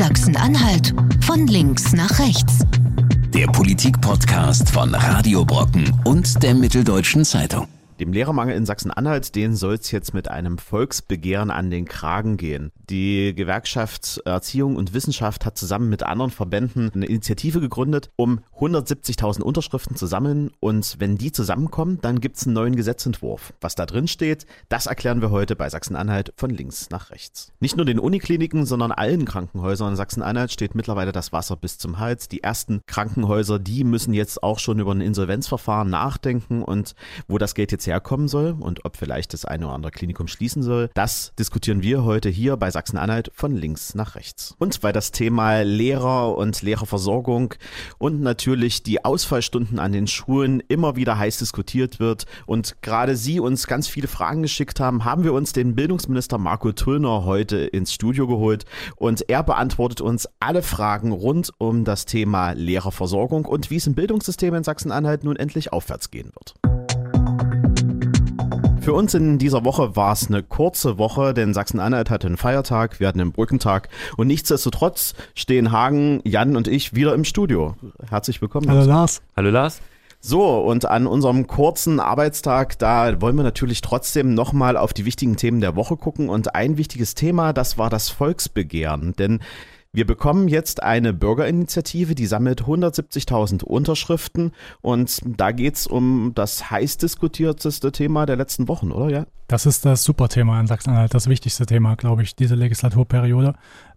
Sachsen-Anhalt von links nach rechts. Der Politik-Podcast von Radio Brocken und der Mitteldeutschen Zeitung. Dem Lehrermangel in Sachsen-Anhalt, den soll es jetzt mit einem Volksbegehren an den Kragen gehen. Die Gewerkschaft Erziehung und Wissenschaft hat zusammen mit anderen Verbänden eine Initiative gegründet, um 170.000 Unterschriften zu sammeln. Und wenn die zusammenkommen, dann gibt es einen neuen Gesetzentwurf. Was da drin steht, das erklären wir heute bei Sachsen-Anhalt von links nach rechts. Nicht nur den Unikliniken, sondern allen Krankenhäusern in Sachsen-Anhalt steht mittlerweile das Wasser bis zum Hals. Die ersten Krankenhäuser, die müssen jetzt auch schon über ein Insolvenzverfahren nachdenken und wo das Geld jetzt herkommen soll und ob vielleicht das eine oder andere Klinikum schließen soll, das diskutieren wir heute hier bei Sachsen-Anhalt von links nach rechts. Und weil das Thema Lehrer und Lehrerversorgung und natürlich die Ausfallstunden an den Schulen immer wieder heiß diskutiert wird und gerade Sie uns ganz viele Fragen geschickt haben, haben wir uns den Bildungsminister Marco Tullner heute ins Studio geholt und er beantwortet uns alle Fragen rund um das Thema Lehrerversorgung und wie es im Bildungssystem in Sachsen-Anhalt nun endlich aufwärts gehen wird. Für uns in dieser Woche war es eine kurze Woche, denn Sachsen-Anhalt hatte einen Feiertag, wir hatten einen Brückentag und nichtsdestotrotz stehen Hagen, Jan und ich wieder im Studio. Herzlich willkommen. Hallo Lars. Hallo Lars. So, und an unserem kurzen Arbeitstag, da wollen wir natürlich trotzdem nochmal auf die wichtigen Themen der Woche gucken. Und ein wichtiges Thema, das war das Volksbegehren. Denn wir bekommen jetzt eine Bürgerinitiative, die sammelt 170.000 Unterschriften und da geht's um das heiß diskutierteste Thema der letzten Wochen, oder ja? Das ist das Superthema in Sachsen-Anhalt, das wichtigste Thema, glaube ich, diese Legislaturperiode.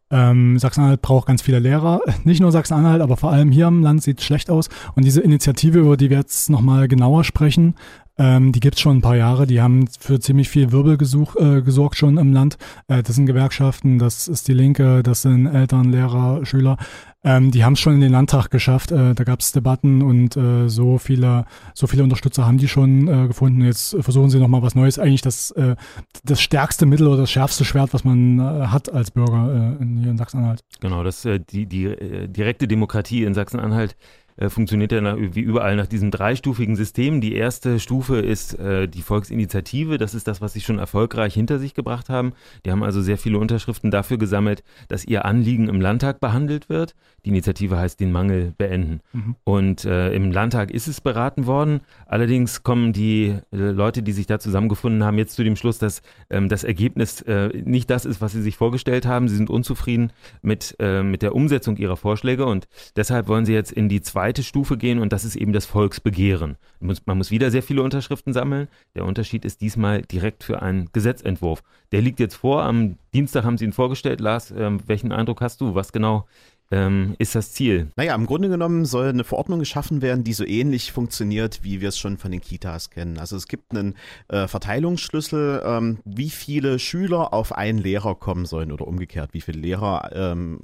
Ähm, Sachsen-Anhalt braucht ganz viele Lehrer. Nicht nur Sachsen-Anhalt, aber vor allem hier im Land sieht es schlecht aus. Und diese Initiative, über die wir jetzt nochmal genauer sprechen, ähm, die gibt's schon ein paar Jahre. Die haben für ziemlich viel Wirbel gesuch, äh, gesorgt schon im Land. Äh, das sind Gewerkschaften, das ist die Linke, das sind Eltern, Lehrer, Schüler. Ähm, die haben es schon in den Landtag geschafft. Äh, da gab's Debatten und äh, so viele, so viele Unterstützer haben die schon äh, gefunden. Jetzt versuchen sie nochmal was Neues. Eigentlich das, äh, das stärkste Mittel oder das schärfste Schwert, was man äh, hat als Bürger äh, in, hier in Sachsen-Anhalt. Genau, das äh, die, die äh, direkte Demokratie in Sachsen-Anhalt äh, funktioniert ja nach, wie überall nach diesem dreistufigen System. Die erste Stufe ist äh, die Volksinitiative. Das ist das, was sie schon erfolgreich hinter sich gebracht haben. Die haben also sehr viele Unterschriften dafür gesammelt, dass ihr Anliegen im Landtag behandelt wird. Die Initiative heißt den Mangel beenden. Mhm. Und äh, im Landtag ist es beraten worden. Allerdings kommen die äh, Leute, die sich da zusammengefunden haben, jetzt zu dem Schluss, dass ähm, das Ergebnis äh, nicht das ist, was sie sich vorgestellt haben. Sie sind unzufrieden mit, mit der Umsetzung ihrer Vorschläge und deshalb wollen sie jetzt in die zweite Stufe gehen und das ist eben das Volksbegehren. Man muss, man muss wieder sehr viele Unterschriften sammeln. Der Unterschied ist diesmal direkt für einen Gesetzentwurf. Der liegt jetzt vor. Am Dienstag haben sie ihn vorgestellt. Lars, äh, welchen Eindruck hast du? Was genau ähm, ist das Ziel? Naja, im Grunde genommen soll eine Verordnung geschaffen werden, die so ähnlich funktioniert, wie wir es schon von den Kitas kennen. Also es gibt einen äh, Verteilungsschlüssel, ähm, wie viele Schüler auf einen Lehrer kommen sollen oder umgekehrt, wie viele Lehrer ähm,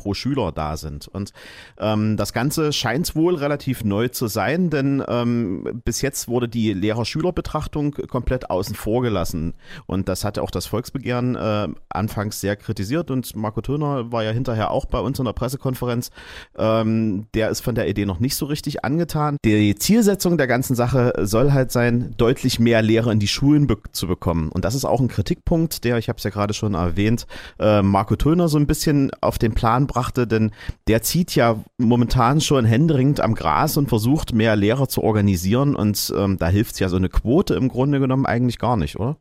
pro Schüler da sind. Und ähm, das Ganze scheint wohl relativ neu zu sein, denn ähm, bis jetzt wurde die Lehrer-Schüler-Betrachtung komplett außen vor gelassen. Und das hatte auch das Volksbegehren äh, anfangs sehr kritisiert und Marco Töner war ja hinterher auch bei uns in der Pressekonferenz. Ähm, der ist von der Idee noch nicht so richtig angetan. Die Zielsetzung der ganzen Sache soll halt sein, deutlich mehr Lehrer in die Schulen be zu bekommen. Und das ist auch ein Kritikpunkt, der, ich habe es ja gerade schon erwähnt, äh, Marco Töner so ein bisschen auf den Plan brachte, denn der zieht ja momentan schon händeringend am Gras und versucht, mehr Lehrer zu organisieren. Und ähm, da hilft ja so eine Quote im Grunde genommen eigentlich gar nicht, oder?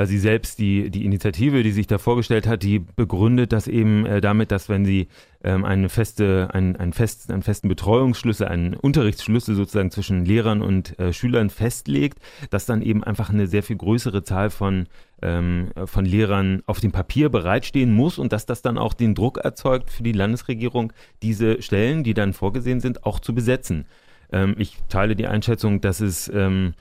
Ja, sie selbst, die, die Initiative, die sich da vorgestellt hat, die begründet das eben äh, damit, dass wenn sie ähm, eine feste, ein, ein fest, einen festen Betreuungsschlüssel, einen Unterrichtsschlüssel sozusagen zwischen Lehrern und äh, Schülern festlegt, dass dann eben einfach eine sehr viel größere Zahl von, ähm, von Lehrern auf dem Papier bereitstehen muss und dass das dann auch den Druck erzeugt für die Landesregierung, diese Stellen, die dann vorgesehen sind, auch zu besetzen. Ähm, ich teile die Einschätzung, dass es ähm,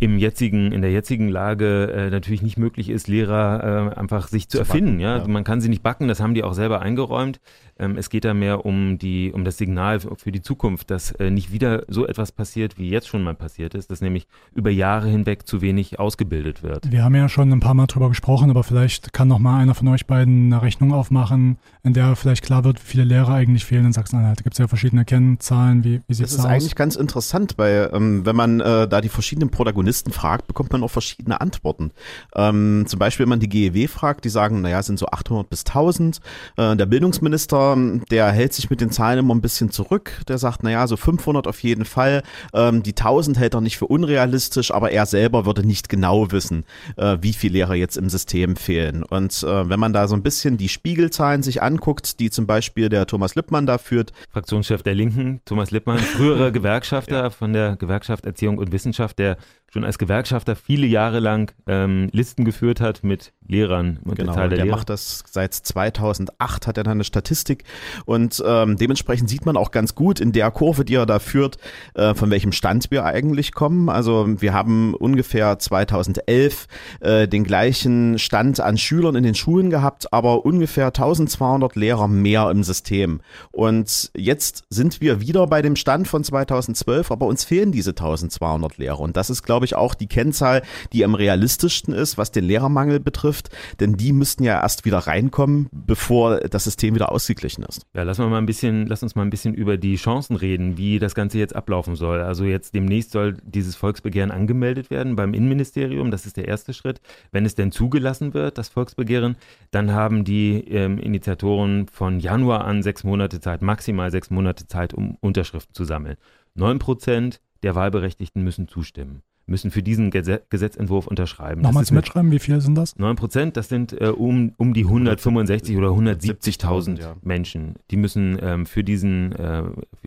im jetzigen, in der jetzigen Lage äh, natürlich nicht möglich ist, Lehrer äh, einfach sich zu, zu erfinden. Backen, ja? ja? man kann sie nicht backen, das haben die auch selber eingeräumt. Ähm, es geht da mehr um die, um das Signal für die Zukunft, dass äh, nicht wieder so etwas passiert, wie jetzt schon mal passiert ist, dass nämlich über Jahre hinweg zu wenig ausgebildet wird. Wir haben ja schon ein paar Mal drüber gesprochen, aber vielleicht kann noch mal einer von euch beiden eine Rechnung aufmachen, in der vielleicht klar wird, wie viele Lehrer eigentlich fehlen in Sachsen-Anhalt. Da gibt es ja verschiedene Kennzahlen, wie, wie sieht es aus? Das ist eigentlich ganz ganz interessant, weil ähm, wenn man äh, da die verschiedenen Protagonisten fragt, bekommt man auch verschiedene Antworten. Ähm, zum Beispiel, wenn man die GEW fragt, die sagen, naja, sind so 800 bis 1000. Äh, der Bildungsminister, der hält sich mit den Zahlen immer ein bisschen zurück. Der sagt, naja, so 500 auf jeden Fall. Ähm, die 1000 hält er nicht für unrealistisch, aber er selber würde nicht genau wissen, äh, wie viele Lehrer jetzt im System fehlen. Und äh, wenn man da so ein bisschen die Spiegelzahlen sich anguckt, die zum Beispiel der Thomas Lippmann da führt. Fraktionschef der Linken, Thomas Lippmann, früherer Gewerkschafter ja. von der Gewerkschaft Erziehung und Wissenschaft, der schon als Gewerkschafter viele Jahre lang ähm, Listen geführt hat mit Lehrern und genau, der, der Lehrer. macht das seit 2008 hat er dann eine Statistik und ähm, dementsprechend sieht man auch ganz gut in der Kurve, die er da führt, äh, von welchem Stand wir eigentlich kommen. Also wir haben ungefähr 2011 äh, den gleichen Stand an Schülern in den Schulen gehabt, aber ungefähr 1200 Lehrer mehr im System. Und jetzt sind wir wieder bei dem Stand von 2012, aber uns fehlen diese 1200 Lehrer und das ist glaube glaube ich, auch die Kennzahl, die am realistischsten ist, was den Lehrermangel betrifft. Denn die müssten ja erst wieder reinkommen, bevor das System wieder ausgeglichen ist. Ja, lass, mal ein bisschen, lass uns mal ein bisschen über die Chancen reden, wie das Ganze jetzt ablaufen soll. Also jetzt demnächst soll dieses Volksbegehren angemeldet werden beim Innenministerium. Das ist der erste Schritt. Wenn es denn zugelassen wird, das Volksbegehren, dann haben die ähm, Initiatoren von Januar an sechs Monate Zeit, maximal sechs Monate Zeit, um Unterschriften zu sammeln. Neun Prozent der Wahlberechtigten müssen zustimmen müssen für diesen Gesetzentwurf unterschreiben. Nochmals mitschreiben, wie viele sind das? 9 Prozent, das sind äh, um, um die 165 oder 170.000 ja. Menschen. Die müssen ähm, für diesen äh,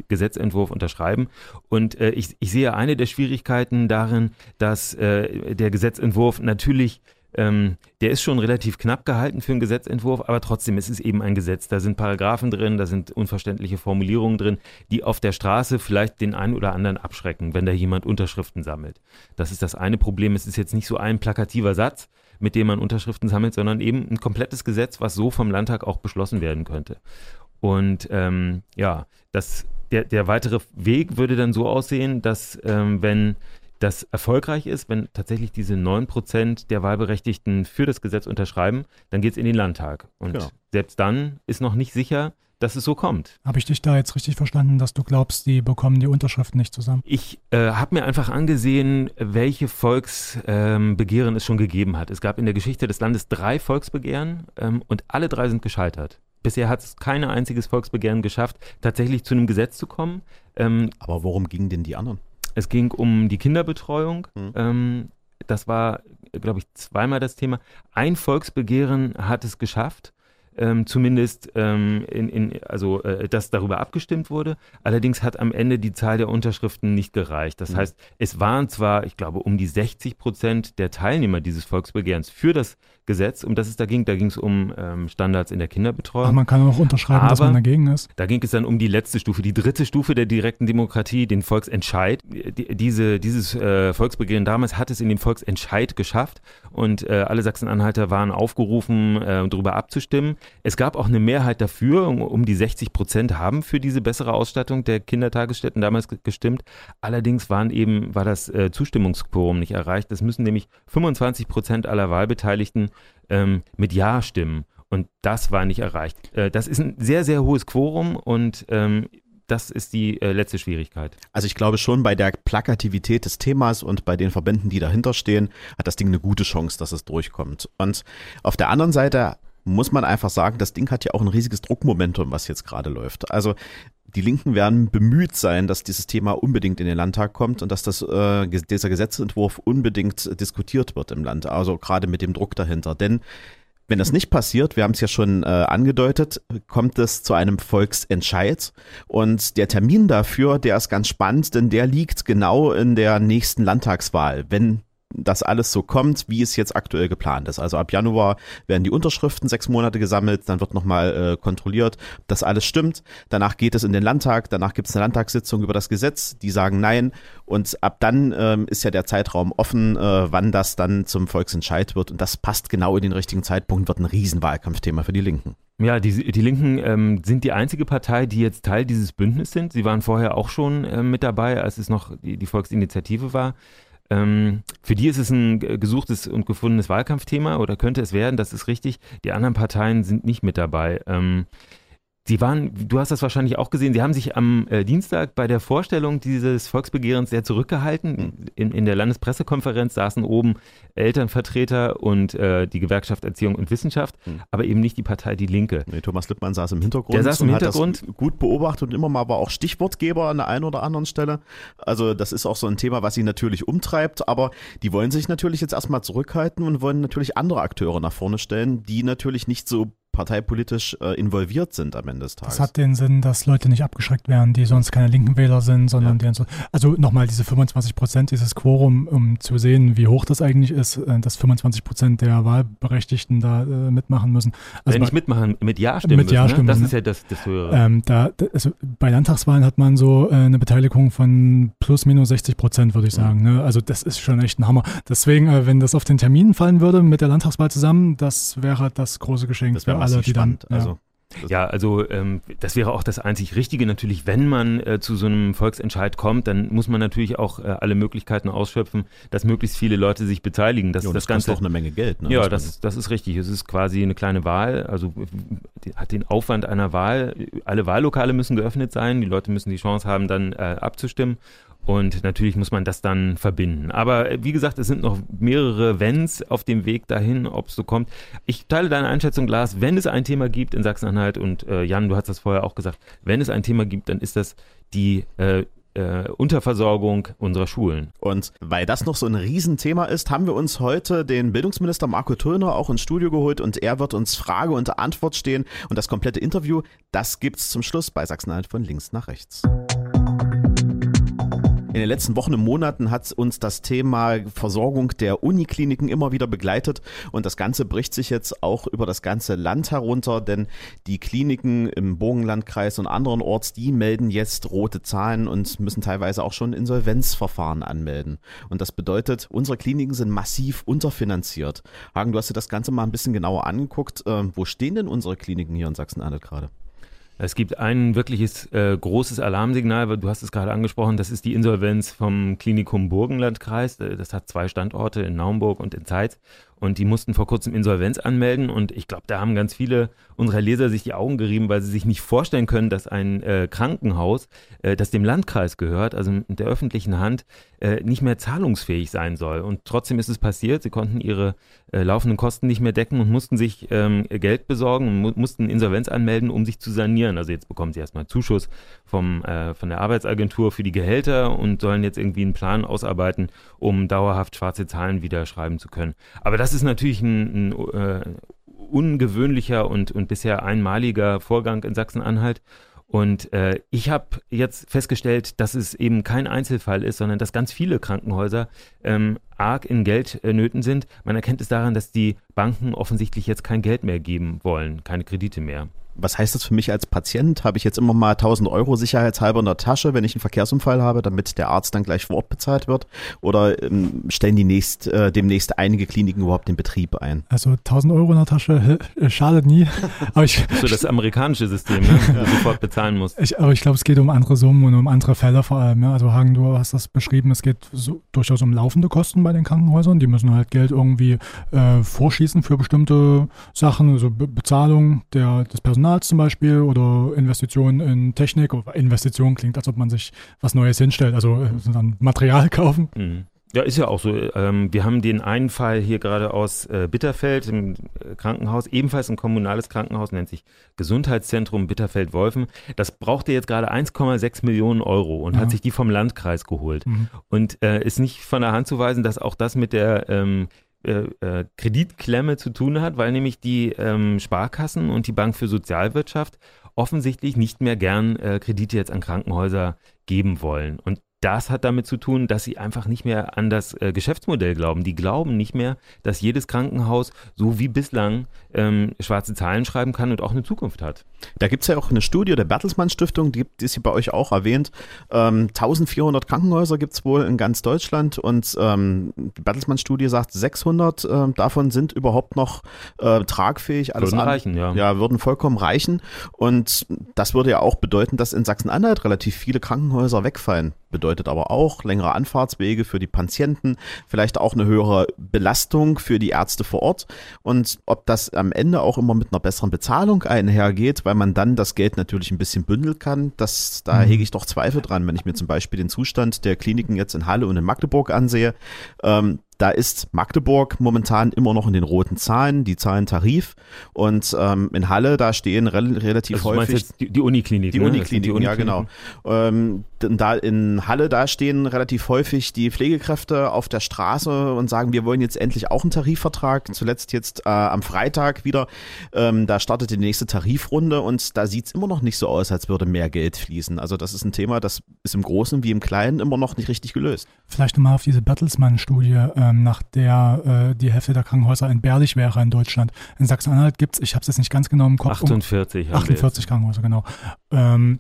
Gesetzentwurf unterschreiben. Und äh, ich, ich sehe eine der Schwierigkeiten darin, dass äh, der Gesetzentwurf natürlich ähm, der ist schon relativ knapp gehalten für einen Gesetzentwurf, aber trotzdem, es ist eben ein Gesetz. Da sind Paragraphen drin, da sind unverständliche Formulierungen drin, die auf der Straße vielleicht den einen oder anderen abschrecken, wenn da jemand Unterschriften sammelt. Das ist das eine Problem. Es ist jetzt nicht so ein plakativer Satz, mit dem man Unterschriften sammelt, sondern eben ein komplettes Gesetz, was so vom Landtag auch beschlossen werden könnte. Und ähm, ja, das, der, der weitere Weg würde dann so aussehen, dass ähm, wenn das erfolgreich ist, wenn tatsächlich diese 9% der Wahlberechtigten für das Gesetz unterschreiben, dann geht es in den Landtag. Und genau. selbst dann ist noch nicht sicher, dass es so kommt. Habe ich dich da jetzt richtig verstanden, dass du glaubst, die bekommen die Unterschriften nicht zusammen? Ich äh, habe mir einfach angesehen, welche Volksbegehren ähm, es schon gegeben hat. Es gab in der Geschichte des Landes drei Volksbegehren ähm, und alle drei sind gescheitert. Bisher hat es kein einziges Volksbegehren geschafft, tatsächlich zu einem Gesetz zu kommen. Ähm, Aber worum gingen denn die anderen? Es ging um die Kinderbetreuung. Mhm. Ähm, das war, glaube ich, zweimal das Thema. Ein Volksbegehren hat es geschafft ähm, zumindest ähm, in, in, also äh, dass darüber abgestimmt wurde. Allerdings hat am Ende die Zahl der Unterschriften nicht gereicht. Das mhm. heißt, es waren zwar, ich glaube, um die 60 Prozent der Teilnehmer dieses Volksbegehrens für das Gesetz, um das es da ging. Da ging es um ähm, Standards in der Kinderbetreuung. Aber man kann auch unterschreiben, Aber dass man dagegen ist. Da ging es dann um die letzte Stufe, die dritte Stufe der direkten Demokratie, den Volksentscheid. Die, diese, dieses äh, Volksbegehren damals hat es in den Volksentscheid geschafft und äh, alle Sachsen-Anhalter waren aufgerufen, äh, darüber abzustimmen. Es gab auch eine Mehrheit dafür, um, um die 60 Prozent haben für diese bessere Ausstattung der Kindertagesstätten damals gestimmt. Allerdings waren eben, war das äh, Zustimmungsquorum nicht erreicht. Es müssen nämlich 25 Prozent aller Wahlbeteiligten ähm, mit Ja stimmen. Und das war nicht erreicht. Äh, das ist ein sehr, sehr hohes Quorum und ähm, das ist die äh, letzte Schwierigkeit. Also ich glaube schon bei der Plakativität des Themas und bei den Verbänden, die dahinter stehen, hat das Ding eine gute Chance, dass es durchkommt. Und auf der anderen Seite muss man einfach sagen, das Ding hat ja auch ein riesiges Druckmomentum, was jetzt gerade läuft. Also die Linken werden bemüht sein, dass dieses Thema unbedingt in den Landtag kommt und dass das, äh, dieser Gesetzentwurf unbedingt diskutiert wird im Land. Also gerade mit dem Druck dahinter. Denn wenn das nicht passiert, wir haben es ja schon äh, angedeutet, kommt es zu einem Volksentscheid. Und der Termin dafür, der ist ganz spannend, denn der liegt genau in der nächsten Landtagswahl, wenn das alles so kommt, wie es jetzt aktuell geplant ist. Also ab Januar werden die Unterschriften sechs Monate gesammelt, dann wird nochmal äh, kontrolliert, dass alles stimmt. Danach geht es in den Landtag, danach gibt es eine Landtagssitzung über das Gesetz, die sagen nein. Und ab dann ähm, ist ja der Zeitraum offen, äh, wann das dann zum Volksentscheid wird. Und das passt genau in den richtigen Zeitpunkt, wird ein Riesenwahlkampfthema für die Linken. Ja, die, die Linken ähm, sind die einzige Partei, die jetzt Teil dieses Bündnisses sind. Sie waren vorher auch schon äh, mit dabei, als es noch die, die Volksinitiative war. Ähm, für die ist es ein gesuchtes und gefundenes Wahlkampfthema oder könnte es werden, das ist richtig. Die anderen Parteien sind nicht mit dabei. Ähm, Sie waren, du hast das wahrscheinlich auch gesehen, Sie haben sich am äh, Dienstag bei der Vorstellung dieses Volksbegehrens sehr zurückgehalten. Hm. In, in der Landespressekonferenz saßen oben Elternvertreter und äh, die Gewerkschaft Erziehung und Wissenschaft, Hm. aber eben nicht die Partei Die Linke. Nee, Thomas Lippmann saß im Hintergrund Der saß im und Hintergrund. gut beobachtet und immer mal war auch Stichwortgeber an der einen oder anderen Stelle. Also das ist auch so ein Thema, was sie natürlich umtreibt, aber die wollen sich natürlich jetzt erstmal zurückhalten und wollen natürlich andere Akteure nach vorne stellen, die natürlich nicht so parteipolitisch äh, involviert sind am Ende des Tages. Das hat den Sinn, dass Leute nicht abgeschreckt werden, die sonst keine linken Wähler sind, sondern deren so. Also nochmal diese 25 Prozent, dieses Quorum, um zu sehen, wie hoch das eigentlich ist, äh, dass 25 Prozent der Wahlberechtigten da äh, mitmachen müssen. Also nicht mitmachen, mit Ja stimmen Mit Ja müssen, stimmen ne? Das müssen, ist ja das, das Höhere. Ähm, da, also bei Landtagswahlen hat man so äh, eine Beteiligung von plus minus 60 Prozent, würde ich Mhm. sagen. Ne? Also das ist schon echt ein Hammer. Deswegen, äh, wenn das auf den Termin fallen würde mit der Landtagswahl zusammen, das wäre das große Geschenk das wäre alle, die dann. spannend. Also Ja, also ähm, das wäre auch das einzig Richtige. Natürlich, wenn man äh, zu so einem Volksentscheid kommt, dann muss man natürlich auch äh, alle Möglichkeiten ausschöpfen, dass möglichst viele Leute sich beteiligen. Das, ja, und das das kostet Ganze auch eine Menge Geld. Ne? Ja, das, das ist richtig. Es ist quasi eine kleine Wahl, also die hat den Aufwand einer Wahl. Alle Wahllokale müssen geöffnet sein, die Leute müssen die Chance haben, dann äh, abzustimmen. Und natürlich muss man das dann verbinden. Aber äh, wie gesagt, es sind noch mehrere Wenns auf dem Weg dahin, ob es so kommt. Ich teile deine Einschätzung, Lars. Wenn es ein Thema gibt in Sachsen-Anhalt, und äh, Jan, du hast das vorher auch gesagt, wenn es ein Thema gibt, dann ist das die äh, äh, Unterversorgung unserer Schulen. Und weil das noch so ein Riesenthema ist, haben wir uns heute den Bildungsminister Marco Töner auch ins Studio geholt und er wird uns Frage und Antwort stehen. Und das komplette Interview, das gibt's zum Schluss bei Sachsen-Anhalt von links nach rechts. In den letzten Wochen und Monaten hat uns das Thema Versorgung der Unikliniken immer wieder begleitet und das Ganze bricht sich jetzt auch über das ganze Land herunter, denn die Kliniken im Burgenlandkreis und anderen Orts, die melden jetzt rote Zahlen und müssen teilweise auch schon Insolvenzverfahren anmelden. Und das bedeutet, unsere Kliniken sind massiv unterfinanziert. Hagen, du hast dir das Ganze mal ein bisschen genauer angeguckt. Ähm, wo stehen denn unsere Kliniken hier in Sachsen-Anhalt gerade? Es gibt ein wirkliches äh, großes Alarmsignal, du hast es gerade angesprochen, das ist die Insolvenz vom Klinikum Burgenlandkreis. Äh, Das hat zwei Standorte in Naumburg und in Zeitz und die mussten vor kurzem Insolvenz anmelden und ich glaube, da haben ganz viele unserer Leser sich die Augen gerieben, weil sie sich nicht vorstellen können, dass ein äh, Krankenhaus, äh, das dem Landkreis gehört, also mit der öffentlichen Hand, äh, nicht mehr zahlungsfähig sein soll. Und trotzdem ist es passiert, sie konnten ihre äh, laufenden Kosten nicht mehr decken und mussten sich ähm, Geld besorgen und mu mussten Insolvenz anmelden, um sich zu sanieren. Also jetzt bekommen sie erstmal Zuschuss vom, äh, von der Arbeitsagentur für die Gehälter und sollen jetzt irgendwie einen Plan ausarbeiten, um dauerhaft schwarze Zahlen wieder schreiben zu können. Aber das ist natürlich ein, ein äh, ungewöhnlicher und, und bisher einmaliger Vorgang in Sachsen-Anhalt. Und äh, ich habe jetzt festgestellt, dass es eben kein Einzelfall ist, sondern dass ganz viele Krankenhäuser ähm, arg in Geldnöten sind. Man erkennt es daran, dass die Banken offensichtlich jetzt kein Geld mehr geben wollen, keine Kredite mehr. Was heißt das für mich als Patient? Habe ich jetzt immer mal 1000 Euro sicherheitshalber in der Tasche, wenn ich einen Verkehrsunfall habe, damit der Arzt dann gleich vor Ort bezahlt wird? Oder ähm, stellen die nächst, äh, demnächst einige Kliniken überhaupt den Betrieb ein? Also 1000 Euro in der Tasche äh, schadet nie. Aber ich, Das ist so das amerikanische System, ne? wo du sofort bezahlen musst. ich, aber ich glaube, es geht um andere Summen und um andere Fälle vor allem. Ja. Also Hagen, du hast das beschrieben, es geht so, durchaus um laufende Kosten bei den Krankenhäusern. Die müssen halt Geld irgendwie äh, vorschießen für bestimmte Sachen, also Be Bezahlung der, des Personals zum Beispiel oder Investitionen in Technik. Investition klingt, als ob man sich was Neues hinstellt, also äh, dann Material kaufen. Mhm. Ja, ist ja auch so. Ähm, wir haben den einen Fall hier gerade aus äh, Bitterfeld im äh, Krankenhaus, ebenfalls ein kommunales Krankenhaus, nennt sich Gesundheitszentrum Bitterfeld-Wolfen. Das brauchte jetzt gerade 1,6 Millionen Euro und Ja. hat sich die vom Landkreis geholt. Mhm. Und äh, ist nicht von der Hand zu weisen, dass auch das mit der ähm, äh, äh, Kreditklemme zu tun hat, weil nämlich die ähm, Sparkassen und die Bank für Sozialwirtschaft offensichtlich nicht mehr gern äh, Kredite jetzt an Krankenhäuser geben wollen. Und das hat damit zu tun, dass sie einfach nicht mehr an das äh, Geschäftsmodell glauben. Die glauben nicht mehr, dass jedes Krankenhaus so wie bislang ähm, schwarze Zahlen schreiben kann und auch eine Zukunft hat. Da gibt's ja auch eine Studie der Bertelsmann Stiftung, die gibt- ist hier bei euch auch erwähnt. Ähm, 1400 Krankenhäuser gibt's wohl in ganz Deutschland und ähm, die Bertelsmann Studie sagt, 600 ähm, davon sind überhaupt noch äh, tragfähig. Alles Würden an- reichen, ja. Ja, würden vollkommen reichen. Und das würde ja auch bedeuten, dass in Sachsen-Anhalt relativ viele Krankenhäuser wegfallen. Bedeutet aber auch längere Anfahrtswege für die Patienten, vielleicht auch eine höhere Belastung für die Ärzte vor Ort und ob das am Ende auch immer mit einer besseren Bezahlung einhergeht, weil man dann das Geld natürlich ein bisschen bündeln kann, das, da mhm. hege ich doch Zweifel dran, wenn ich mir zum Beispiel den Zustand der Kliniken jetzt in Halle und in Magdeburg ansehe. Ähm, da ist Magdeburg momentan immer noch in den roten Zahlen, die zahlen Tarif. Und ähm, in Halle, da stehen re relativ also häufig. Jetzt die, die Uniklinik. Die ne? Uniklinik, ja, genau. Ähm, da in Halle, da stehen relativ häufig die Pflegekräfte auf der Straße und sagen, wir wollen jetzt endlich auch einen Tarifvertrag. Zuletzt jetzt äh, am Freitag wieder. Ähm, da startet die nächste Tarifrunde und da sieht es immer noch nicht so aus, als würde mehr Geld fließen. Also das ist ein Thema, das ist im Großen wie im Kleinen immer noch nicht richtig gelöst. Vielleicht nochmal auf diese Bertelsmann-Studie. Äh, ähm, nach der äh, die Hälfte der Krankenhäuser entbehrlich wäre in Deutschland. In Sachsen-Anhalt gibt es, ich habe es jetzt nicht ganz genau im Kopf. 48. Um, 48 Krankenhäuser, genau. Ähm,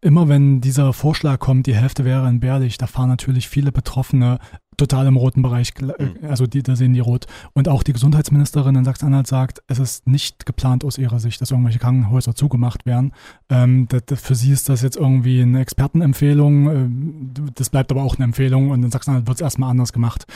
immer wenn dieser Vorschlag kommt, die Hälfte wäre entbehrlich, da fahren natürlich viele Betroffene total im roten Bereich, äh, mhm. also die, da sehen die rot. Und auch die Gesundheitsministerin in Sachsen-Anhalt sagt, es ist nicht geplant aus ihrer Sicht, dass irgendwelche Krankenhäuser zugemacht werden. Ähm, das, das, für sie ist das jetzt irgendwie eine Expertenempfehlung, äh, das bleibt aber auch eine Empfehlung und in Sachsen-Anhalt wird es erstmal anders gemacht.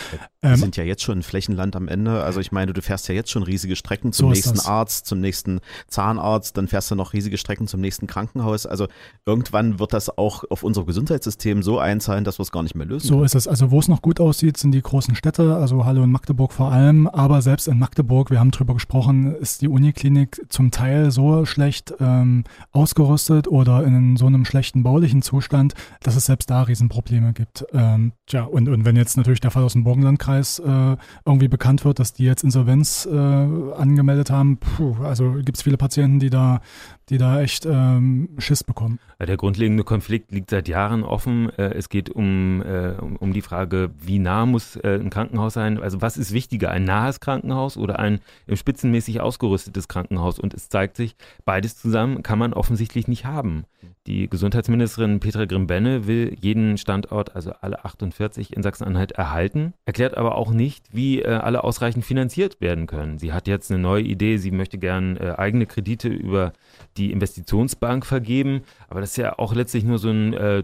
Wir ähm, sind ja jetzt schon ein Flächenland am Ende, also ich meine, du fährst ja jetzt schon riesige Strecken zum so nächsten Arzt, zum nächsten Zahnarzt, dann fährst du noch riesige Strecken zum nächsten Krankenhaus, also irgendwann wird das auch auf unser Gesundheitssystem so einzahlen, dass wir es gar nicht mehr lösen. So können. ist es, also wo es noch gut aussieht, aussieht, sind die großen Städte, also Halle und Magdeburg vor allem. Aber selbst in Magdeburg, wir haben drüber gesprochen, ist die Uniklinik zum Teil so schlecht ähm, ausgerüstet oder in so einem schlechten baulichen Zustand, dass es selbst da Riesenprobleme gibt. Ähm, tja, und, und wenn jetzt natürlich der Fall aus dem Burgenlandkreis äh, irgendwie bekannt wird, dass die jetzt Insolvenz äh, angemeldet haben, puh, also gibt es viele Patienten, die da die da echt ähm, Schiss bekommen. Der grundlegende Konflikt liegt seit Jahren offen. Äh, es geht um, äh, um die Frage, wie nah muss äh, ein Krankenhaus sein? Also was ist wichtiger, ein nahes Krankenhaus oder ein spitzenmäßig ausgerüstetes Krankenhaus? Und es zeigt sich, beides zusammen kann man offensichtlich nicht haben. Die Gesundheitsministerin Petra Grimbenne will jeden Standort, also alle 48 in Sachsen-Anhalt, erhalten, erklärt aber auch nicht, wie äh, alle ausreichend finanziert werden können. Sie hat jetzt eine neue Idee, sie möchte gern äh, eigene Kredite über die Investitionsbank vergeben, aber das ist ja auch letztlich nur so ein äh,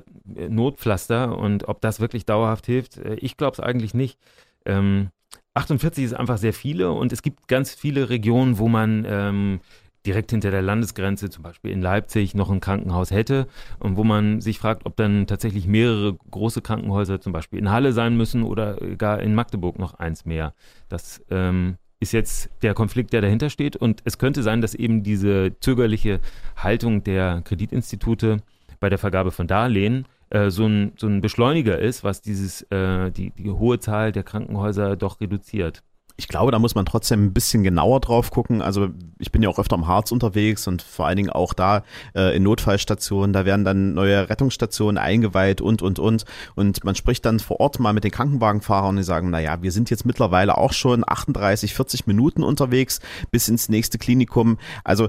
Notpflaster und ob das wirklich dauerhaft hilft, äh, ich glaube es eigentlich nicht. Ähm, 48 ist einfach sehr viele und es gibt ganz viele Regionen, wo man ähm, direkt hinter der Landesgrenze, zum Beispiel in Leipzig, noch ein Krankenhaus hätte und wo man sich fragt, ob dann tatsächlich mehrere große Krankenhäuser zum Beispiel in Halle sein müssen oder gar in Magdeburg noch eins mehr. Das ähm, ist jetzt der Konflikt, der dahinter steht und es könnte sein, dass eben diese zögerliche Haltung der Kreditinstitute bei der Vergabe von Darlehen äh, so, ein, so ein Beschleuniger ist, was dieses, äh, die, die hohe Zahl der Krankenhäuser doch reduziert ich glaube, da muss man trotzdem ein bisschen genauer drauf gucken. Also ich bin ja auch öfter im Harz unterwegs und vor allen Dingen auch da äh, in Notfallstationen. Da werden dann neue Rettungsstationen eingeweiht und, und, und. Und man spricht dann vor Ort mal mit den Krankenwagenfahrern und die sagen, na ja, wir sind jetzt mittlerweile auch schon 38, 40 Minuten unterwegs bis ins nächste Klinikum. Also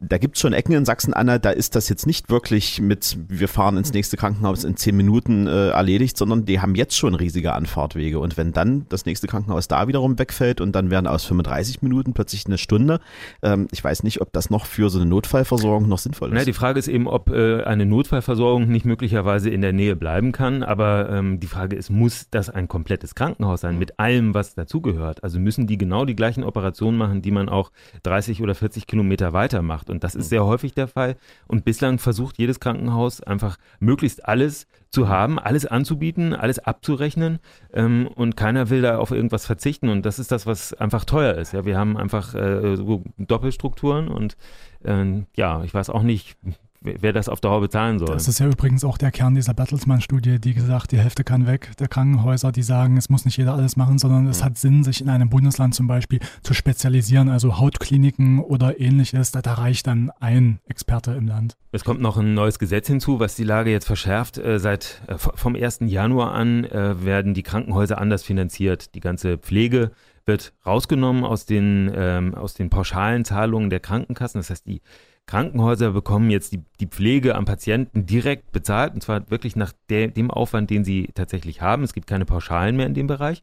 da gibt es schon Ecken in Sachsen-Anhalt, da ist das jetzt nicht wirklich mit, wir fahren ins nächste Krankenhaus in zehn Minuten äh, erledigt, sondern die haben jetzt schon riesige Anfahrtwege. Und wenn dann das nächste Krankenhaus da wiederum wegfällt und dann werden aus 35 Minuten plötzlich eine Stunde, ähm, ich weiß nicht, ob das noch für so eine Notfallversorgung noch sinnvoll ist. Na, die Frage ist eben, ob äh, eine Notfallversorgung nicht möglicherweise in der Nähe bleiben kann. Aber ähm, die Frage ist, muss das ein komplettes Krankenhaus sein mit allem, was dazugehört? Also müssen die genau die gleichen Operationen machen, die man auch 30 oder 40 Kilometer weiter macht? Und das ist sehr häufig der Fall. Und bislang versucht jedes Krankenhaus einfach möglichst alles zu haben, alles anzubieten, alles abzurechnen. Ähm, und keiner will da auf irgendwas verzichten. Und das ist das, was einfach teuer ist. Ja, wir haben einfach äh, so Doppelstrukturen und äh, ja, ich weiß auch nicht, wer das auf Dauer bezahlen soll. Das ist ja übrigens auch der Kern dieser Bertelsmann-Studie, die gesagt, die Hälfte kann weg der Krankenhäuser, die sagen, es muss nicht jeder alles machen, sondern es mhm. hat Sinn, sich in einem Bundesland zum Beispiel zu spezialisieren, also Hautkliniken oder ähnliches, da, da reicht dann ein Experte im Land. Es kommt noch ein neues Gesetz hinzu, was die Lage jetzt verschärft. Äh, seit äh, vom 1. Januar an äh, werden die Krankenhäuser anders finanziert. Die ganze Pflege wird rausgenommen aus den, ähm, aus den pauschalen Zahlungen der Krankenkassen. Das heißt, die Krankenhäuser bekommen jetzt die, die Pflege am Patienten direkt bezahlt und zwar wirklich nach der, dem Aufwand, den sie tatsächlich haben. Es gibt keine Pauschalen mehr in dem Bereich.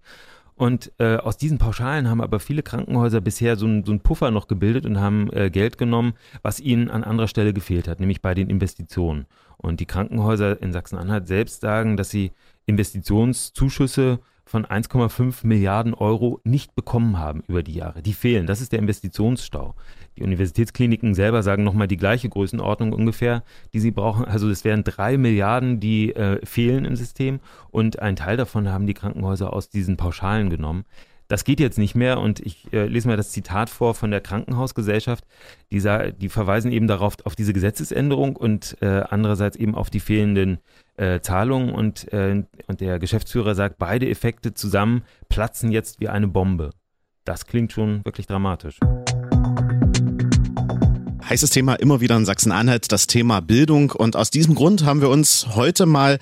Und äh, aus diesen Pauschalen haben aber viele Krankenhäuser bisher so einen so Puffer noch gebildet und haben äh, Geld genommen, was ihnen an anderer Stelle gefehlt hat, nämlich bei den Investitionen. Und die Krankenhäuser in Sachsen-Anhalt selbst sagen, dass sie Investitionszuschüsse von 1,5 Milliarden Euro nicht bekommen haben über die Jahre. Die fehlen. Das ist der Investitionsstau. Die Universitätskliniken selber sagen nochmal die gleiche Größenordnung ungefähr, die sie brauchen. Also es wären drei Milliarden, die äh, fehlen im System und ein Teil davon haben die Krankenhäuser aus diesen Pauschalen genommen. Das geht jetzt nicht mehr und ich äh, lese mal das Zitat vor von der Krankenhausgesellschaft. Die, die verweisen eben darauf, auf diese Gesetzesänderung und äh, andererseits eben auf die fehlenden äh, Zahlungen und, äh, und der Geschäftsführer sagt, beide Effekte zusammen platzen jetzt wie eine Bombe. Das klingt schon wirklich dramatisch. Heißes Thema immer wieder in Sachsen-Anhalt, das Thema Bildung. Und aus diesem Grund haben wir uns heute mal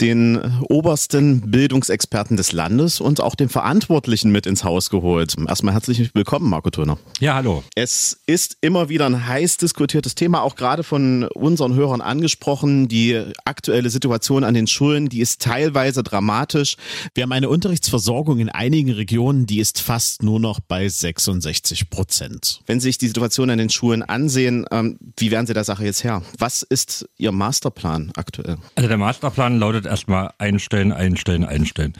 den obersten Bildungsexperten des Landes und auch den Verantwortlichen mit ins Haus geholt. Erstmal herzlich willkommen, Marco Turner. Ja, hallo. Es ist immer wieder ein heiß diskutiertes Thema, auch gerade von unseren Hörern angesprochen. Die aktuelle Situation an den Schulen, die ist teilweise dramatisch. Wir haben eine Unterrichtsversorgung in einigen Regionen, die ist fast nur noch bei 66 Prozent. Wenn Sie sich die Situation an den Schulen ansehen, sehen, ähm, wie werden Sie der Sache jetzt her? Was ist Ihr Masterplan aktuell? Also der Masterplan lautet erstmal einstellen, einstellen, einstellen.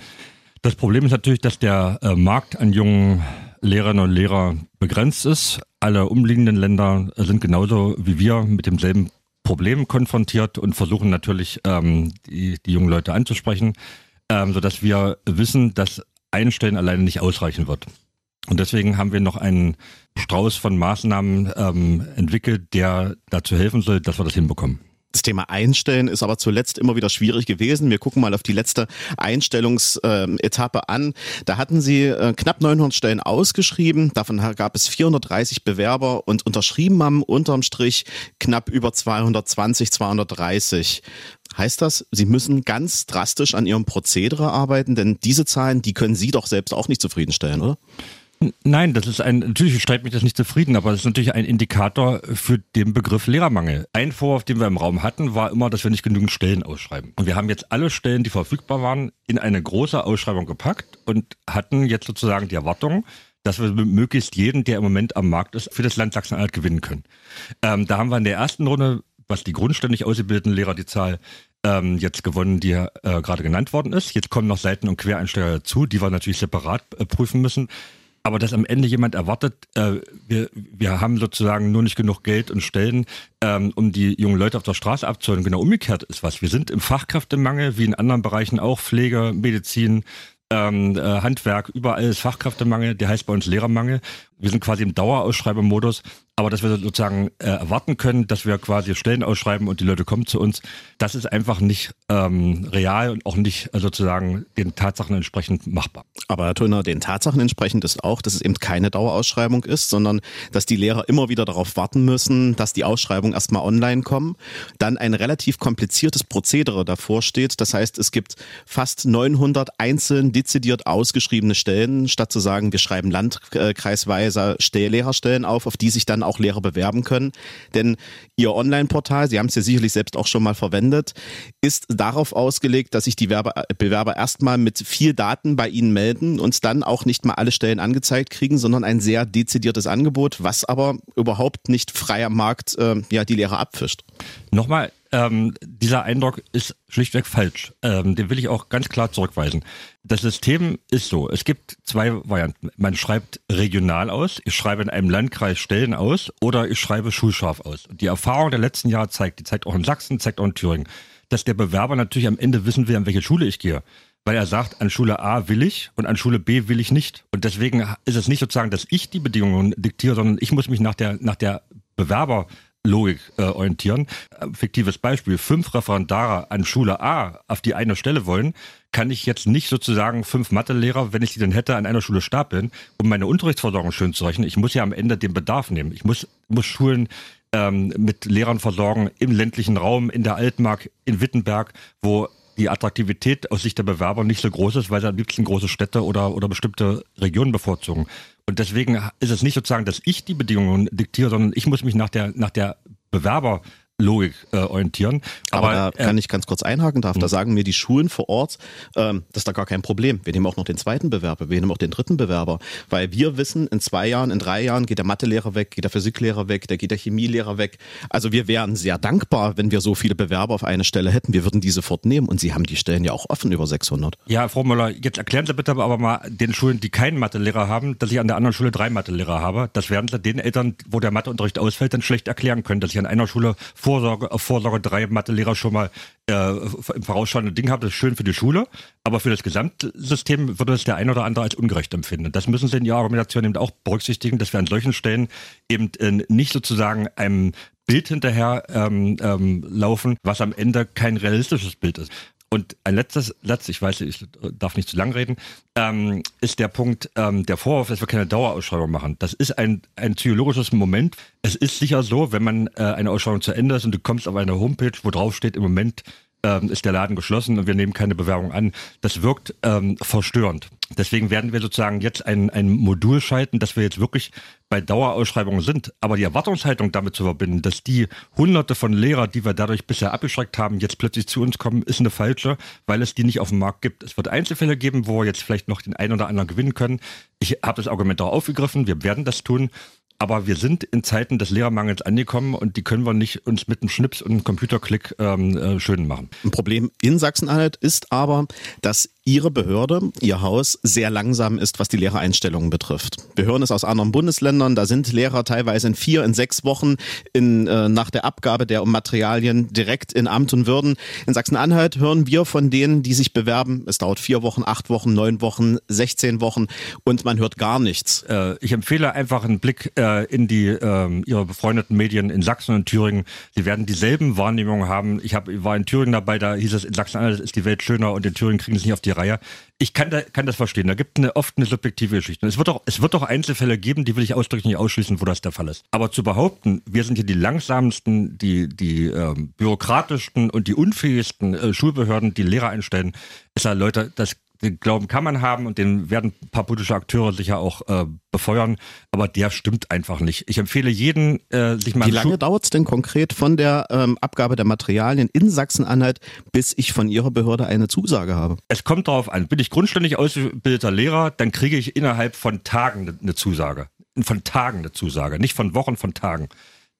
Das Problem ist natürlich, dass der äh, Markt an jungen Lehrerinnen und Lehrern begrenzt ist. Alle umliegenden Länder sind genauso wie wir mit demselben Problem konfrontiert und versuchen natürlich ähm, die, die jungen Leute anzusprechen, ähm, sodass wir wissen, dass Einstellen alleine nicht ausreichen wird. Und deswegen haben wir noch einen Strauß von Maßnahmen ähm, entwickelt, der dazu helfen soll, dass wir das hinbekommen. Das Thema Einstellen ist aber zuletzt immer wieder schwierig gewesen. Wir gucken mal auf die letzte Einstellungsetappe an. Da hatten Sie äh, knapp 900 Stellen ausgeschrieben. Davon gab es 430 Bewerber und unterschrieben haben unterm Strich knapp über 220, 230. Heißt das, Sie müssen ganz drastisch an Ihrem Prozedere arbeiten? Denn diese Zahlen, die können Sie doch selbst auch nicht zufriedenstellen, oder? Nein, das ist ein, natürlich stellt mich das nicht zufrieden, aber das ist natürlich ein Indikator für den Begriff Lehrermangel. Ein Vorwurf, den wir im Raum hatten, war immer, dass wir nicht genügend Stellen ausschreiben. Und wir haben jetzt alle Stellen, die verfügbar waren, in eine große Ausschreibung gepackt und hatten jetzt sozusagen die Erwartung, dass wir möglichst jeden, der im Moment am Markt ist, für das Land Sachsen-Anhalt gewinnen können. Ähm, da haben wir in der ersten Runde, was die grundständig ausgebildeten Lehrer, die Zahl ähm, jetzt gewonnen, die äh, gerade genannt worden ist. Jetzt kommen noch Seiten- und Quereinsteiger dazu, die wir natürlich separat äh, prüfen müssen aber dass am Ende jemand erwartet, äh, wir, wir haben sozusagen nur nicht genug Geld und Stellen, ähm, um die jungen Leute auf der Straße abzuholen. Genau umgekehrt ist was. Wir sind im Fachkräftemangel, wie in anderen Bereichen auch, Pflege, Medizin, ähm, äh, Handwerk, überall ist Fachkräftemangel, der heißt bei uns Lehrermangel. Wir sind quasi im Dauerausschreibemodus aber dass wir sozusagen äh, erwarten können, dass wir quasi Stellen ausschreiben und die Leute kommen zu uns, das ist einfach nicht ähm, real und auch nicht äh, sozusagen den Tatsachen entsprechend machbar. Aber Herr Tullner, den Tatsachen entsprechend ist auch, dass es eben keine Dauerausschreibung ist, sondern dass die Lehrer immer wieder darauf warten müssen, dass die Ausschreibung erstmal online kommen, dann ein relativ kompliziertes Prozedere davor steht. Das heißt, es gibt fast 900 einzeln dezidiert ausgeschriebene Stellen, statt zu sagen, wir schreiben landkreisweise Lehrerstellen auf, auf die sich dann auch Lehrer bewerben können. Denn Ihr Online-Portal, Sie haben es ja sicherlich selbst auch schon mal verwendet, ist darauf ausgelegt, dass sich die Werbe Bewerber erstmal mit viel Daten bei Ihnen melden und dann auch nicht mal alle Stellen angezeigt kriegen, sondern ein sehr dezidiertes Angebot, was aber überhaupt nicht frei am Markt äh, ja, die Lehrer abfischt. Nochmal, ähm, dieser Eindruck ist schlichtweg falsch. Ähm, den will ich auch ganz klar zurückweisen. Das System ist so, es gibt zwei Varianten. Man schreibt regional aus, ich schreibe in einem Landkreis Stellen aus oder ich schreibe schulscharf aus. Die Erfahrung der letzten Jahre zeigt, die zeigt auch in Sachsen, zeigt auch in Thüringen, dass der Bewerber natürlich am Ende wissen will, an welche Schule ich gehe weil er sagt, an Schule A will ich und an Schule B will ich nicht. Und deswegen ist es nicht sozusagen, dass ich die Bedingungen diktiere, sondern ich muss mich nach der, nach der Bewerber Logik äh, orientieren. Äh, fiktives Beispiel, fünf Referendare an Schule A auf die eine Stelle wollen, kann ich jetzt nicht sozusagen fünf Mathelehrer, wenn ich sie denn hätte, an einer Schule stapeln, um meine Unterrichtsversorgung schön zu rechnen. Ich muss ja am Ende den Bedarf nehmen. Ich muss, muss Schulen ähm, mit Lehrern versorgen im ländlichen Raum, in der Altmark, in Wittenberg, wo die Attraktivität aus Sicht der Bewerber nicht so groß ist, weil sie am liebsten große Städte oder, oder bestimmte Regionen bevorzugen. Und deswegen ist es nicht sozusagen, dass ich die Bedingungen diktiere, sondern ich muss mich nach der, nach der Bewerber Logik äh, orientieren. Aber, Aber da äh, kann ich ganz kurz einhaken darf. Da hm. sagen mir die Schulen vor Ort, ähm, das ist da gar kein Problem. Wir nehmen auch noch den zweiten Bewerber, wir nehmen auch den dritten Bewerber, weil wir wissen, in zwei Jahren, in drei Jahren geht der Mathelehrer weg, geht der Physiklehrer weg, der geht der Chemielehrer weg. Also wir wären sehr dankbar, wenn wir so viele Bewerber auf eine Stelle hätten. Wir würden die sofort nehmen und Sie haben die Stellen ja auch offen über 600. Ja, Frau Müller, jetzt erklären Sie bitte aber mal den Schulen, die keinen Mathelehrer haben, dass ich an der anderen Schule drei Mathelehrer habe. Das werden Sie den Eltern, wo der Matheunterricht ausfällt, dann schlecht erklären können, dass ich an einer Schule Vorsorge, auf Vorsorge drei Mathelehrer schon mal äh, im vorausschauenden Ding habe. Das ist schön für die Schule, aber für das Gesamtsystem würde es der ein oder andere als ungerecht empfinden. Das müssen Sie in Ihrer Argumentation eben auch berücksichtigen, dass wir an solchen Stellen eben äh, nicht sozusagen einem Bild hinterher ähm, ähm, laufen, was am Ende kein realistisches Bild ist. Und ein letztes, letztes, ich weiß, ich darf nicht zu lang reden, ähm, ist der Punkt, ähm, der Vorwurf, dass wir keine Dauerausschreibung machen. Das ist ein, ein psychologisches Moment. Es ist sicher so, wenn man äh, eine Ausschreibung zu Ende ist und du kommst auf eine Homepage, wo drauf steht, im Moment ähm, ist der Laden geschlossen und wir nehmen keine Bewerbung an. Das wirkt ähm, verstörend. Deswegen werden wir sozusagen jetzt ein, ein Modul schalten, dass wir jetzt wirklich bei Dauerausschreibungen sind. Aber die Erwartungshaltung damit zu verbinden, dass die hunderte von Lehrern, die wir dadurch bisher abgeschreckt haben, jetzt plötzlich zu uns kommen, ist eine falsche, weil es die nicht auf dem Markt gibt. Es wird Einzelfälle geben, wo wir jetzt vielleicht noch den einen oder anderen gewinnen können. Ich habe das Argument auch aufgegriffen, wir werden das tun. Aber wir sind in Zeiten des Lehrermangels angekommen und die können wir nicht uns mit einem Schnips und einem Computerklick ähm, äh, schön machen. Ein Problem in Sachsen-Anhalt ist aber, dass Ihre Behörde, Ihr Haus, sehr langsam ist, was die Lehrereinstellungen betrifft. Wir hören es aus anderen Bundesländern, da sind Lehrer teilweise in vier, in sechs Wochen in, äh, nach der Abgabe der Materialien direkt in Amt und Würden. In Sachsen-Anhalt hören wir von denen, die sich bewerben, es dauert vier Wochen, acht Wochen, neun Wochen, 16 Wochen und man hört gar nichts. Äh, ich empfehle einfach einen Blick äh, in die äh, Ihre befreundeten Medien in Sachsen und Thüringen. Sie werden dieselben Wahrnehmungen haben. Ich hab, war in Thüringen dabei, da hieß es, in Sachsen-Anhalt ist die Welt schöner und in Thüringen kriegen sie nicht auf die Reihe. Ich kann, da, kann das verstehen. Da gibt eine, oft eine subjektive Geschichte. es wird auch, es wird auch Einzelfälle geben, die will ich ausdrücklich nicht ausschließen, wo das der Fall ist. Aber zu behaupten, wir sind hier die langsamsten, die, die ähm, bürokratischsten und die unfähigsten äh, Schulbehörden, die Lehrer einstellen, ist ja, Leute, das den Glauben kann man haben und den werden ein paar politische Akteure sicher auch äh, befeuern, aber der stimmt einfach nicht. Ich empfehle jeden, äh, sich mal. Wie lange dauert es denn konkret von der ähm, Abgabe der Materialien in Sachsen-Anhalt, bis ich von Ihrer Behörde eine Zusage habe? Es kommt darauf an. Bin ich grundständig ausgebildeter Lehrer, dann kriege ich innerhalb von Tagen eine Zusage. Von Tagen eine Zusage, nicht von Wochen, von Tagen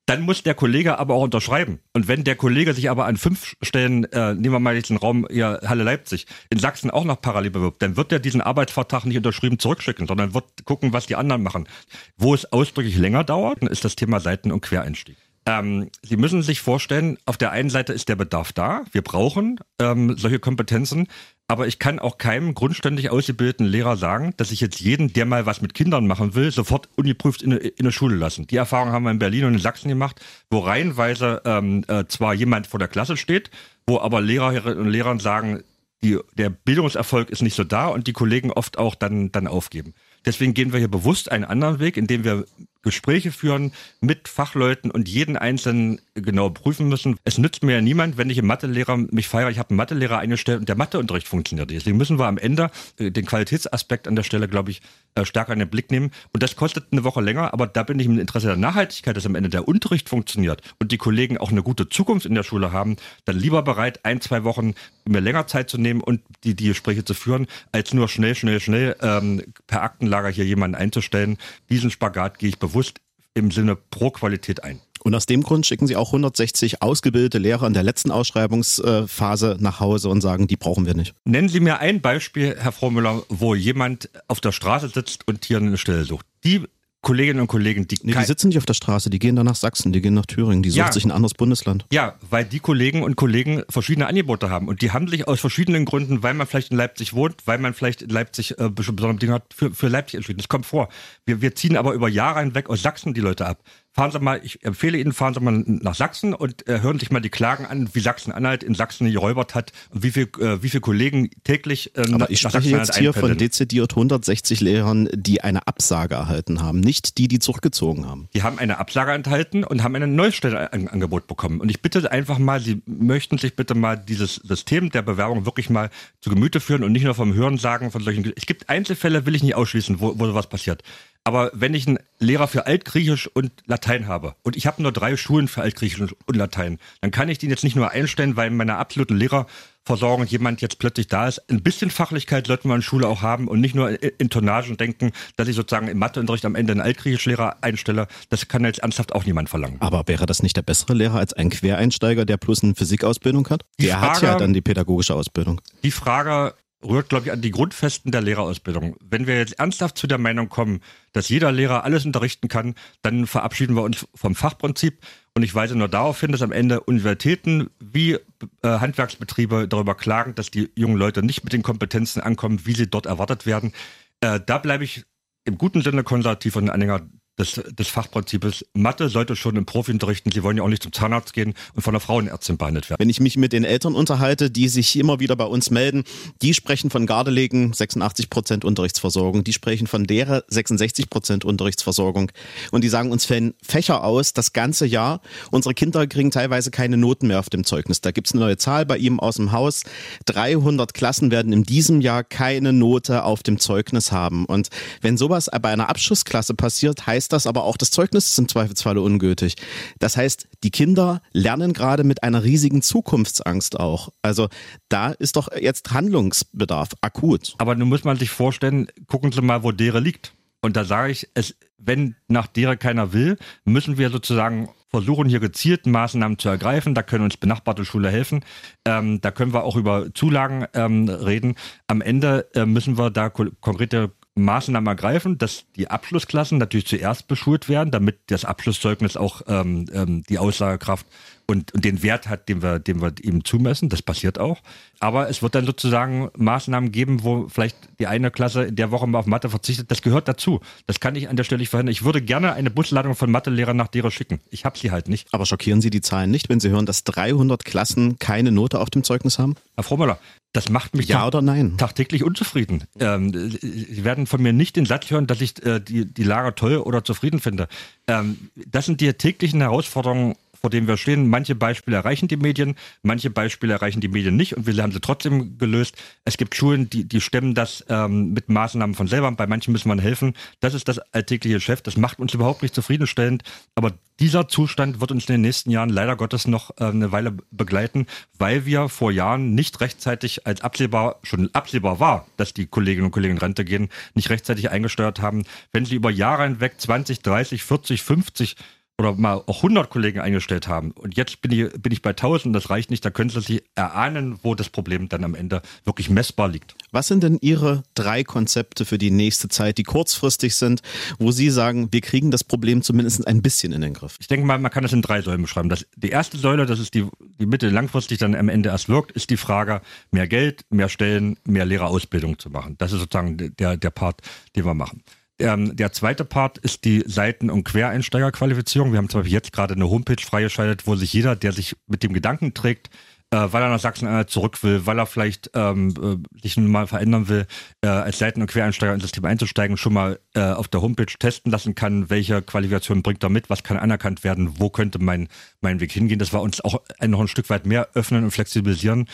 dann muss der Kollege aber auch unterschreiben. Und wenn der Kollege sich aber an fünf Stellen, äh, nehmen wir mal den Raum hier Halle Leipzig, in Sachsen auch noch parallel bewirbt, dann wird er diesen Arbeitsvertrag nicht unterschrieben zurückschicken, sondern wird gucken, was die anderen machen. Wo es ausdrücklich länger dauert, ist das Thema Seiten- und Quereinstieg. Ähm, Sie müssen sich vorstellen, auf der einen Seite ist der Bedarf da. Wir brauchen ähm, solche Kompetenzen. Aber ich kann auch keinem grundständig ausgebildeten Lehrer sagen, dass ich jetzt jeden, der mal was mit Kindern machen will, sofort ungeprüft in in eine Schule lassen. Die Erfahrung haben wir in Berlin und in Sachsen gemacht, wo reihenweise ähm, äh, zwar jemand vor der Klasse steht, wo aber Lehrerinnen und Lehrer sagen, die, der Bildungserfolg ist nicht so da und die Kollegen oft auch dann, dann aufgeben. Deswegen gehen wir hier bewusst einen anderen Weg, indem wir Gespräche führen mit Fachleuten und jeden einzelnen genau prüfen müssen. Es nützt mir ja niemand, wenn ich einen Mathelehrer mich feiere, ich habe einen Mathelehrer eingestellt und der Matheunterricht funktioniert. Deswegen müssen wir am Ende äh, den Qualitätsaspekt an der Stelle, glaube ich, stärker in den Blick nehmen. Und das kostet eine Woche länger, aber da bin ich im Interesse der Nachhaltigkeit, dass am Ende der Unterricht funktioniert und die Kollegen auch eine gute Zukunft in der Schule haben, dann lieber bereit, ein, zwei Wochen mir länger Zeit zu nehmen und die, die Gespräche zu führen, als nur schnell, schnell, schnell ähm, per Aktenlager hier jemanden einzustellen. Diesen Spagat gehe ich bewusst im Sinne pro Qualität ein. Und aus dem Grund schicken Sie auch 160 ausgebildete Lehrer in der letzten Ausschreibungsphase nach Hause und sagen, die brauchen wir nicht. Nennen Sie mir ein Beispiel, Herr Frau Müller, wo jemand auf der Straße sitzt und hier eine Stelle sucht. Die Kolleginnen und Kollegen, die. Nee, die sitzen nicht auf der Straße, die gehen dann nach Sachsen, die gehen nach Thüringen, die suchen sich ein anderes Bundesland. Ja, weil die Kollegen und Kollegen verschiedene Angebote haben. Und die haben sich aus verschiedenen Gründen, weil man vielleicht in Leipzig wohnt, weil man vielleicht in Leipzig äh, besondere Bedingungen hat, für, für Leipzig entschieden. Das kommt vor. Wir, wir ziehen aber über Jahre hinweg aus Sachsen die Leute ab fahren Sie mal, ich empfehle Ihnen, fahren Sie mal nach Sachsen und äh, hören sich mal die Klagen an, wie Sachsen-Anhalt in Sachsen geräubert hat und wie viel, äh, wie viele Kollegen täglich äh, Aber ich spreche jetzt hier von dezidiert 160 Lehrern, die eine Absage erhalten haben, nicht die, die zurückgezogen haben. Die haben eine Absage enthalten und haben ein neues Stellenangebot bekommen. Und ich bitte einfach mal, Sie möchten sich bitte mal dieses System der Bewerbung wirklich mal zu Gemüte führen und nicht nur vom Hören sagen von solchen. Es gibt Einzelfälle, will ich nicht ausschließen, wo, wo sowas passiert. Aber wenn ich einen Lehrer für Altgriechisch und Latein habe und ich habe nur drei Schulen für Altgriechisch und Latein, dann kann ich den jetzt nicht nur einstellen, weil in meiner absoluten Lehrerversorgung jemand jetzt plötzlich da ist. Ein bisschen Fachlichkeit sollte man in Schule auch haben und nicht nur in Tonnagen denken, dass ich sozusagen im Matheunterricht am Ende einen Altgriechischlehrer einstelle. Das kann jetzt ernsthaft auch niemand verlangen. Aber wäre das nicht der bessere Lehrer als ein Quereinsteiger, der plus eine Physikausbildung hat? Die der hat Frage- ja dann die pädagogische Ausbildung. Die Frage rührt, glaube ich, an die Grundfesten der Lehrerausbildung. Wenn wir jetzt ernsthaft zu der Meinung kommen, dass jeder Lehrer alles unterrichten kann, dann verabschieden wir uns vom Fachprinzip. Und ich weise nur darauf hin, dass am Ende Universitäten wie äh, Handwerksbetriebe darüber klagen, dass die jungen Leute nicht mit den Kompetenzen ankommen, wie sie dort erwartet werden. Äh, da bleibe ich im guten Sinne konservativ und Anhänger des, des Fachprinzips. Mathe sollte schon im Profi unterrichten. Sie wollen ja auch nicht zum Zahnarzt gehen und von einer Frauenärztin behandelt werden. Wenn ich mich mit den Eltern unterhalte, die sich immer wieder bei uns melden, die sprechen von Gardelegen 86 Prozent Unterrichtsversorgung, die sprechen von Lehre 66 Prozent Unterrichtsversorgung und die sagen uns fällen Fächer aus das ganze Jahr. Unsere Kinder kriegen teilweise keine Noten mehr auf dem Zeugnis. Da gibt's eine neue Zahl bei ihm aus dem Haus. 300 Klassen werden in diesem Jahr keine Note auf dem Zeugnis haben. Und wenn sowas bei einer Abschlussklasse passiert, heißt das aber auch, das Zeugnis ist im Zweifelsfalle ungültig. Das heißt, die Kinder lernen gerade mit einer riesigen Zukunftsangst auch. Also da ist doch jetzt Handlungsbedarf akut. Aber nun muss man sich vorstellen, gucken Sie mal, wo Dere liegt. Und da sage ich, es, wenn nach Dere keiner will, müssen wir sozusagen versuchen, hier gezielt Maßnahmen zu ergreifen. Da können uns benachbarte Schule helfen. Ähm, da können wir auch über Zulagen ähm, reden. Am Ende äh, müssen wir da ko konkrete Maßnahmen ergreifen, dass die Abschlussklassen natürlich zuerst beschult werden, damit das Abschlusszeugnis auch ähm, ähm, die Aussagekraft und, und den Wert hat, den wir, den wir ihm zumessen. Das passiert auch. Aber es wird dann sozusagen Maßnahmen geben, wo vielleicht die eine Klasse in der Woche mal auf Mathe verzichtet. Das gehört dazu. Das kann ich an der Stelle nicht verhindern. Ich würde gerne eine Busladung von Mathelehrern nach Dere schicken. Ich habe sie halt nicht. Aber schockieren Sie die Zahlen nicht, wenn Sie hören, dass 300 Klassen keine Note auf dem Zeugnis haben? Herr Frommüller, das macht mich Ja oder nein? tagtäglich unzufrieden. Ähm, Sie werden von mir nicht den Satz hören, dass ich äh, die, die Lage toll oder zufrieden finde. Ähm, das sind die täglichen Herausforderungen, vor denen wir stehen. Manche Beispiele erreichen die Medien, manche Beispiele erreichen die Medien nicht und wir haben sie trotzdem gelöst. Es gibt Schulen, die, die stemmen das ähm, mit Maßnahmen von selber. Bei manchen müssen wir helfen. Das ist das alltägliche Geschäft. Das macht uns überhaupt nicht zufriedenstellend. Aber dieser Zustand wird uns in den nächsten Jahren leider Gottes noch äh, eine Weile begleiten, weil wir vor Jahren nicht rechtzeitig als absehbar, schon absehbar war, dass die Kolleginnen und Kollegen in Rente gehen, nicht rechtzeitig eingesteuert haben. Wenn sie über Jahre hinweg 20, 30, 40, 50 oder mal auch 100 Kollegen eingestellt haben und jetzt bin ich, bin ich bei 1000, das reicht nicht, da können Sie sich erahnen, wo das Problem dann am Ende wirklich messbar liegt. Was sind denn Ihre drei Konzepte für die nächste Zeit, die kurzfristig sind, wo Sie sagen, wir kriegen das Problem zumindest ein bisschen in den Griff? Ich denke mal, man kann das in drei Säulen beschreiben. Das, die erste Säule, das ist die, die mittel- langfristig dann am Ende erst wirkt, ist die Frage, mehr Geld, mehr Stellen, mehr Lehrerausbildung zu machen. Das ist sozusagen der, der Part, den wir machen. Ähm, der zweite Part ist die Seiten- und Quereinsteigerqualifizierung. Wir haben zum Beispiel jetzt gerade eine Homepage freigeschaltet, wo sich jeder, der sich mit dem Gedanken trägt, äh, weil er nach Sachsen-Anhalt zurück will, weil er vielleicht ähm, äh, sich nun mal verändern will, äh, als Seiten- und Quereinsteiger ins System einzusteigen, schon mal äh, auf der Homepage testen lassen kann, welche Qualifikation bringt er mit, was kann anerkannt werden, wo könnte mein, mein Weg hingehen, dass wir uns auch noch ein Stück weit mehr öffnen und flexibilisieren.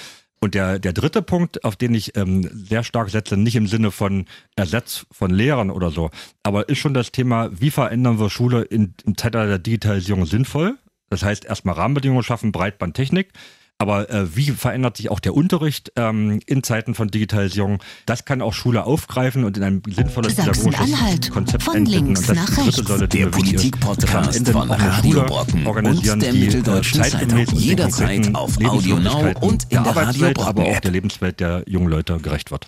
Und der, der dritte Punkt, auf den ich ähm, sehr stark setze, nicht im Sinne von Ersatz von Lehrern oder so, aber ist schon das Thema, wie verändern wir Schule in, im Zeitalter der Digitalisierung sinnvoll? Das heißt, erstmal Rahmenbedingungen schaffen, Breitbandtechnik. Aber äh, wie verändert sich auch der Unterricht ähm, in Zeiten von Digitalisierung? Das kann auch Schule aufgreifen und in ein sinnvolles Sachsen-Anhalt. pädagogisches Konzept Von links Und das nach rechts. Säule, Der. Politik-Podcast von Radio Brocken organisieren, und der die, äh, Mitteldeutschen Zeitung. Jederzeit auf Audio Now und in der der Radio Arbeitswelt, aber Brocken auch der Lebenswelt der jungen Leute gerecht wird.